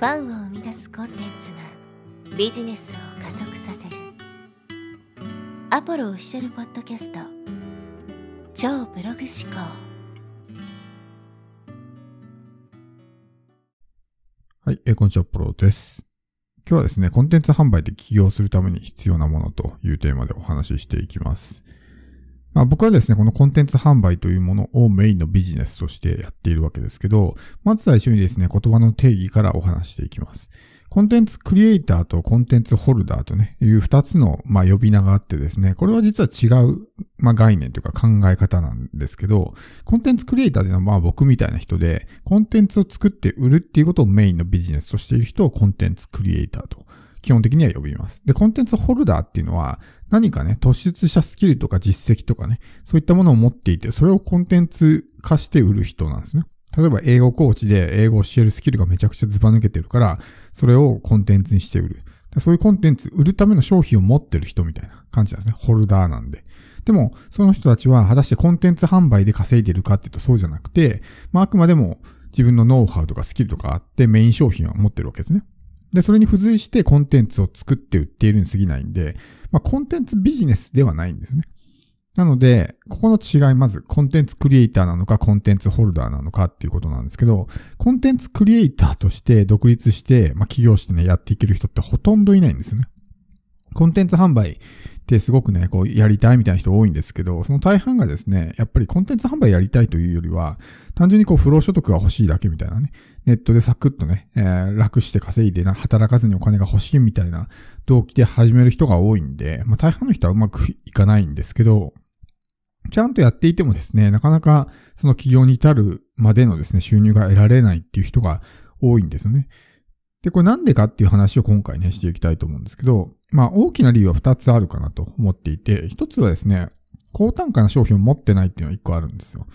ファンを生み出すコンテンツがビジネスを加速させるアポロオフィシャルポッドキャスト超ブログ思考はい、えー、こんにちは、ポロです。今日はですね、コンテンツ販売で起業するために必要なものというテーマでお話ししていきます。まあ、僕はですね、このコンテンツ販売というものをメインのビジネスとしてやっているわけですけど、まず最初にですね、言葉の定義からお話していきます。コンテンツクリエイターとコンテンツホルダーとね、いう二つの、まあ、呼び名があってですね、これは実は違う、まあ、概念というか考え方なんですけど、コンテンツクリエイターというのはまあ僕みたいな人で、コンテンツを作って売るっていうことをメインのビジネスとしている人をコンテンツクリエイターと基本的には呼びます。で、コンテンツホルダーっていうのは、何かね、突出したスキルとか実績とかね、そういったものを持っていて、それをコンテンツ化して売る人なんですね。例えば英語コーチで英語を教えるスキルがめちゃくちゃズバ抜けてるから、それをコンテンツにして売る。そういうコンテンツ売るための商品を持ってる人みたいな感じなんですね。ホルダーなんで。でも、その人たちは果たしてコンテンツ販売で稼いでるかっていうとそうじゃなくて、まあ、あくまでも自分のノウハウとかスキルとかあってメイン商品を持ってるわけですね。で、それに付随してコンテンツを作って売っているに過ぎないんで、まあ、コンテンツビジネスではないんですね。なので、ここの違い、まず、コンテンツクリエイターなのか、コンテンツホルダーなのかっていうことなんですけど、コンテンツクリエイターとして独立して、まあ、起業してね、やっていける人ってほとんどいないんですよね。コンテンツ販売ってすごくね、こう、やりたいみたいな人多いんですけど、その大半がですね、やっぱりコンテンツ販売やりたいというよりは、単純にこう、不労所得が欲しいだけみたいなね、ネットでサクッとね、えー、楽して稼いでな、働かずにお金が欲しいみたいな動機で始める人が多いんで、まあ大半の人はうまくいかないんですけど、ちゃんとやっていてもですね、なかなかその企業に至るまでのですね、収入が得られないっていう人が多いんですよね。で、これなんでかっていう話を今回ね、していきたいと思うんですけど、まあ大きな理由は2つあるかなと思っていて、1つはですね、高単価な商品を持ってないっていうのは1個あるんですよ。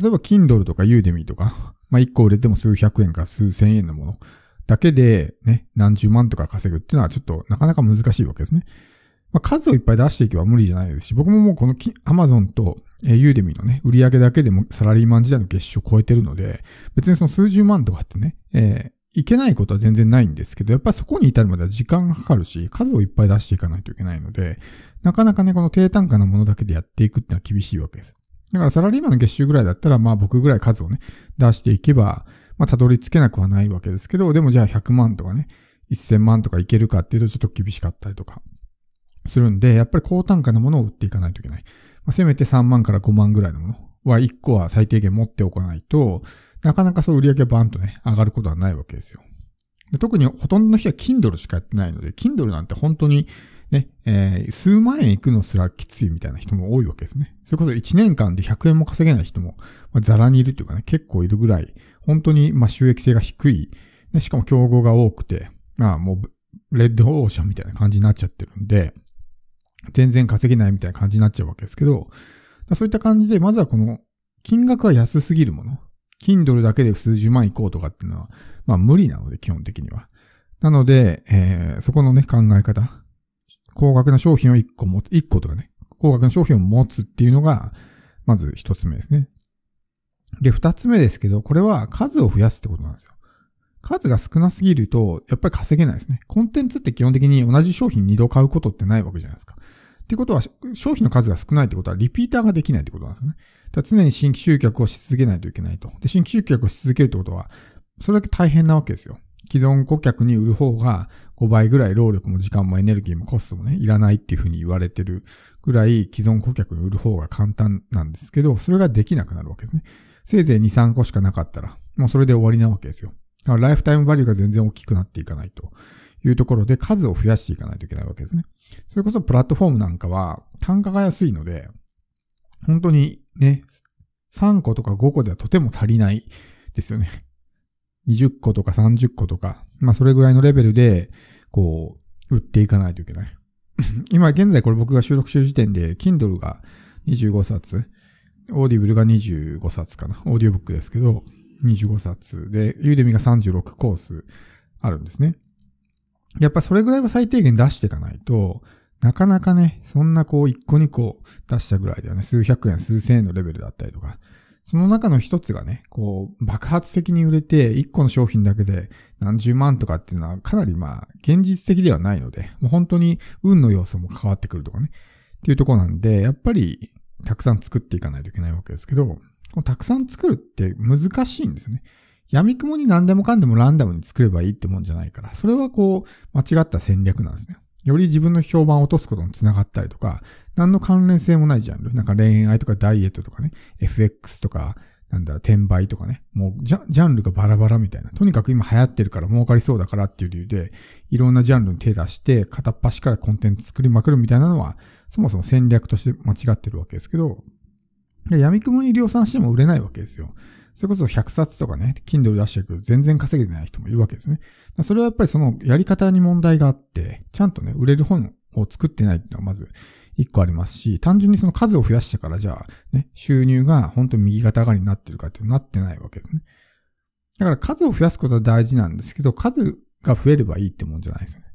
例えば Kindle とか Udemy とか、まあ1個売れても数百円から数千円のものだけでね、何十万とか稼ぐっていうのはちょっとなかなか難しいわけですね。まあ、数をいっぱい出していけば無理じゃないですし、僕ももうこの Amazon と Udemy のね、売り上げだけでもサラリーマン時代の月収を超えてるので、別にその数十万とかってね、えいけないことは全然ないんですけど、やっぱりそこに至るまでは時間がかかるし、数をいっぱい出していかないといけないので、なかなかね、この低単価なものだけでやっていくっていうのは厳しいわけです。だからサラリーマンの月収ぐらいだったら、まあ僕ぐらい数をね、出していけば、まあたどり着けなくはないわけですけど、でもじゃあ100万とかね、1000万とかいけるかっていうとちょっと厳しかったりとかするんで、やっぱり高単価なものを売っていかないといけない。まあ、せめて3万から5万ぐらいのものは1個は最低限持っておかないと、なかなかそう売り上げバーンとね、上がることはないわけですよ。で特にほとんどの人は Kindle しかやってないので、Kindle なんて本当にね、えー、数万円いくのすらきついみたいな人も多いわけですね。それこそ1年間で100円も稼げない人も、まあ、ザラにいるというかね、結構いるぐらい、本当にまあ収益性が低い、ね、しかも競合が多くて、まあもう、レッドオーシャンみたいな感じになっちゃってるんで、全然稼げないみたいな感じになっちゃうわけですけど、そういった感じで、まずはこの、金額は安すぎるもの。Kindle だけで数十万いこうとかっていうのは、まあ無理なので、基本的には。なので、えー、そこのね、考え方。高額な商品を1個持つ、1個とかね、高額な商品を持つっていうのが、まず1つ目ですね。で、2つ目ですけど、これは数を増やすってことなんですよ。数が少なすぎると、やっぱり稼げないですね。コンテンツって基本的に同じ商品2度買うことってないわけじゃないですか。ってことは、商品の数が少ないってことは、リピーターができないってことなんですね。だ常に新規集客をし続けないといけないと。で、新規集客をし続けるってことは、それだけ大変なわけですよ。既存顧客に売る方が5倍ぐらい労力も時間もエネルギーもコストもね、いらないっていうふうに言われてるぐらい既存顧客に売る方が簡単なんですけど、それができなくなるわけですね。せいぜい2、3個しかなかったら、もうそれで終わりなわけですよ。だからライフタイムバリューが全然大きくなっていかないというところで数を増やしていかないといけないわけですね。それこそプラットフォームなんかは単価が安いので、本当にね、3個とか5個ではとても足りないですよね。20個とか30個とか、まあそれぐらいのレベルで、こう、売っていかないといけない。今現在これ僕が収録してる時点で、Kindle が25冊、 Audible が25冊かな。オーディオブックですけど、25冊で、 Udemy が36コースあるんですね。やっぱそれぐらいは最低限出していかないと、なかなかね、そんなこう1個2個出したぐらいではね、数百円、数千円のレベルだったりとか。その中の一つがね、こう、爆発的に売れて、一個の商品だけで何十万とかっていうのはかなりまあ、現実的ではないので、もう本当に運の要素も変わってくるとかね、っていうとこなんで、やっぱり、たくさん作っていかないといけないわけですけど、たくさん作るって難しいんですよね。闇雲に何でもかんでもランダムに作ればいいってもんじゃないから、それはこう、間違った戦略なんですね。より自分の評判を落とすことにつながったりとか、何の関連性もないジャンル。なんか恋愛とかダイエットとかね、FX とか、なんだ、転売とかね。もうジャ、ンルがバラバラみたいな。とにかく今流行ってるから儲かりそうだからっていう理由で、いろんなジャンルに手出して、片っ端からコンテンツ作りまくるみたいなのは、そもそも戦略として間違ってるわけですけど、闇雲に量産しても売れないわけですよ。それこそ100冊とかね、Kindle 出していく全然稼げてない人もいるわけですね。それはやっぱりそのやり方に問題があって、ちゃんとね、売れる本を作ってないっていうのはまず一個ありますし、単純にその数を増やしたからじゃあ、ね、収入が本当に右肩上がりになってるかっていうのはなってないわけですね。だから数を増やすことは大事なんですけど、数が増えればいいってもんじゃないですよね。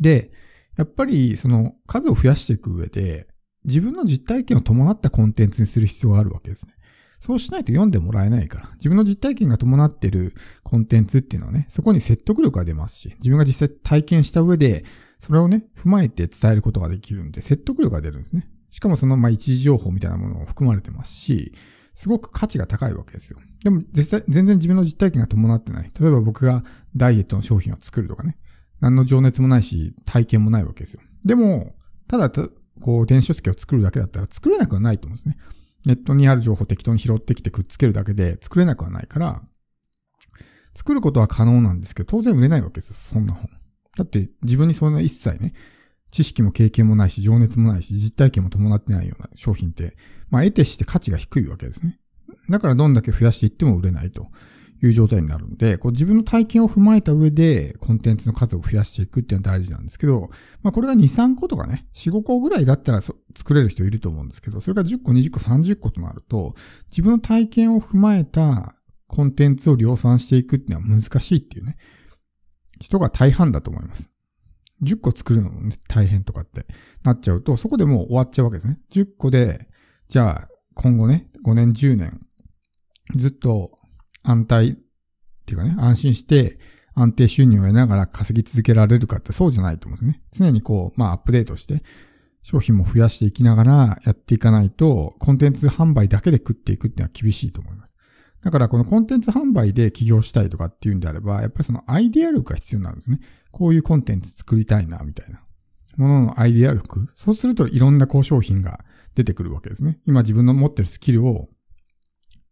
で、やっぱりその数を増やしていく上で、自分の実体験を伴ったコンテンツにする必要があるわけですね。そうしないと読んでもらえないから。自分の実体験が伴ってるコンテンツっていうのはね、そこに説得力が出ますし、自分が実際体験した上で、それをね、踏まえて伝えることができるんで、説得力が出るんですね。しかもその、まあ、一時情報みたいなものも含まれてますし、すごく価値が高いわけですよ。でも、実際、全然自分の実体験が伴ってない。例えば僕がダイエットの商品を作るとかね。何の情熱もないし、体験もないわけですよ。でも、ただ、こう、電子書籍を作るだけだったら作れなくはないと思うんですね。ネットにある情報を適当に拾ってきてくっつけるだけで作れなくはないから、作ることは可能なんですけど、当然売れないわけですよ、そんな本。だって自分にそんな一切ね、知識も経験もないし、情熱もないし、実体験も伴ってないような商品って、まあ得てして価値が低いわけですね。だからどんだけ増やしていっても売れないという状態になるんで、こう自分の体験を踏まえた上でコンテンツの数を増やしていくっていうのは大事なんですけど、まあこれが2、3個とかね、4、5個ぐらいだったら作れる人いると思うんですけど、それが10個、20個、30個となると、自分の体験を踏まえたコンテンツを量産していくっていうのは難しいっていうね、人が大半だと思います。10個作るのも、ね、大変とかってなっちゃうと、そこでもう終わっちゃうわけですね。10個で、じゃあ今後ね、5年、10年、ずっと安泰っていうかね、安心して安定収入を得ながら稼ぎ続けられるかってそうじゃないと思うんですね。常にこう、まあアップデートして、商品も増やしていきながらやっていかないと、コンテンツ販売だけで食っていくっていうのは厳しいと思います。だからこのコンテンツ販売で起業したいとかっていうんであれば、やっぱりそのアイデア力が必要になるんですね。こういうコンテンツ作りたいな、みたいな。もののアイディア力。そうするといろんなこう商品が出てくるわけですね。今自分の持ってるスキルを、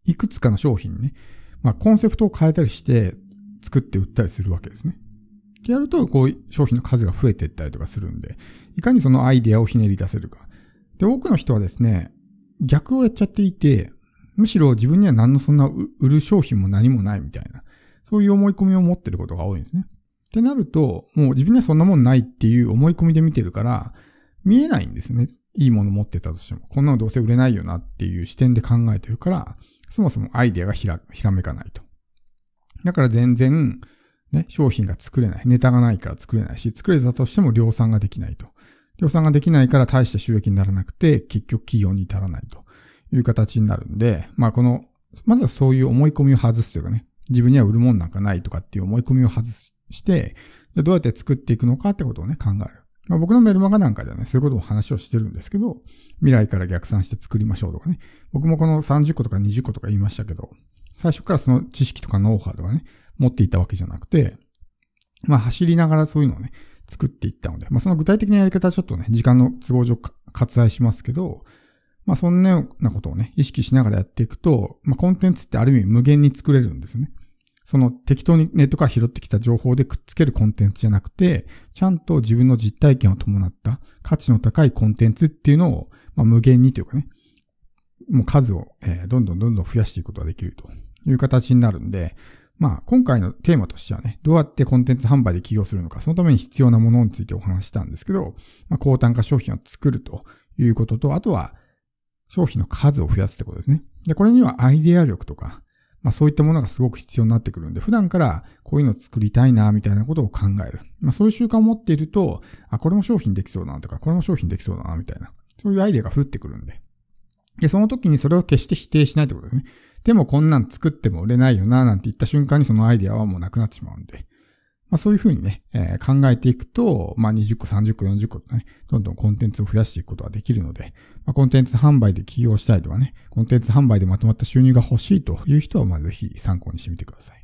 いくつかの商品にね、まあコンセプトを変えたりして作って売ったりするわけですね。ってやると、こう商品の数が増えていったりとかするんで、いかにそのアイデアをひねり出せるか。で、多くの人はですね、逆をやっちゃっていて、むしろ自分には何のそんな売る商品も何もないみたいな、そういう思い込みを持ってることが多いんですね。ってなると、もう自分にはそんなもんないっていう思い込みで見てるから、見えないんですね。いいもの持ってたとしても。こんなのどうせ売れないよなっていう視点で考えてるから、そもそもアイデアがひらめかないと。だから全然、ね、商品が作れない。ネタがないから作れないし、作れたとしても量産ができないと。量産ができないから大して収益にならなくて、結局企業に至らないと。いう形になるんで、まあこの、まずはそういう思い込みを外すというかね、自分には売るもんなんかないとかっていう思い込みを外して、どうやって作っていくのかってことをね、考える。まあ、僕のメルマガなんかではね、そういうことを話をしてるんですけど、未来から逆算して作りましょうとかね。僕もこの30個とか20個とか言いましたけど、最初からその知識とかノウハウとかね、持っていたわけじゃなくて、まあ走りながらそういうのをね、作っていったので、まあその具体的なやり方はちょっとね、時間の都合上割愛しますけど、まあそんなようなことをね、意識しながらやっていくと、まあコンテンツってある意味無限に作れるんですね。その適当にネットから拾ってきた情報でくっつけるコンテンツじゃなくて、ちゃんと自分の実体験を伴った価値の高いコンテンツっていうのを、まあ、無限にというかね、もう数を、えー、どんどんどんどん増やしていくことができるという形になるんで、まあ今回のテーマとしてはね、どうやってコンテンツ販売で起業するのか、そのために必要なものについてお話したんですけど、まあ高単価商品を作るということと、あとは商品の数を増やすってことですね。で、これにはアイデア力とか、まあそういったものがすごく必要になってくるんで、普段からこういうのを作りたいな、みたいなことを考える。まあそういう習慣を持っていると、あ、これも商品できそうだなとか、これも商品できそうだな、みたいな。そういうアイデアが降ってくるんで。で、その時にそれを決して否定しないってことですね。でもこんなん作っても売れないよな、なんて言った瞬間にそのアイデアはもうなくなってしまうんで。まあそういうふうにね、えー、考えていくと、まあ20個、30個、40個とね、どんどんコンテンツを増やしていくことができるので、まあ、コンテンツ販売で起業したいとかね、コンテンツ販売でまとまった収入が欲しいという人は、まぜひ参考にしてみてください。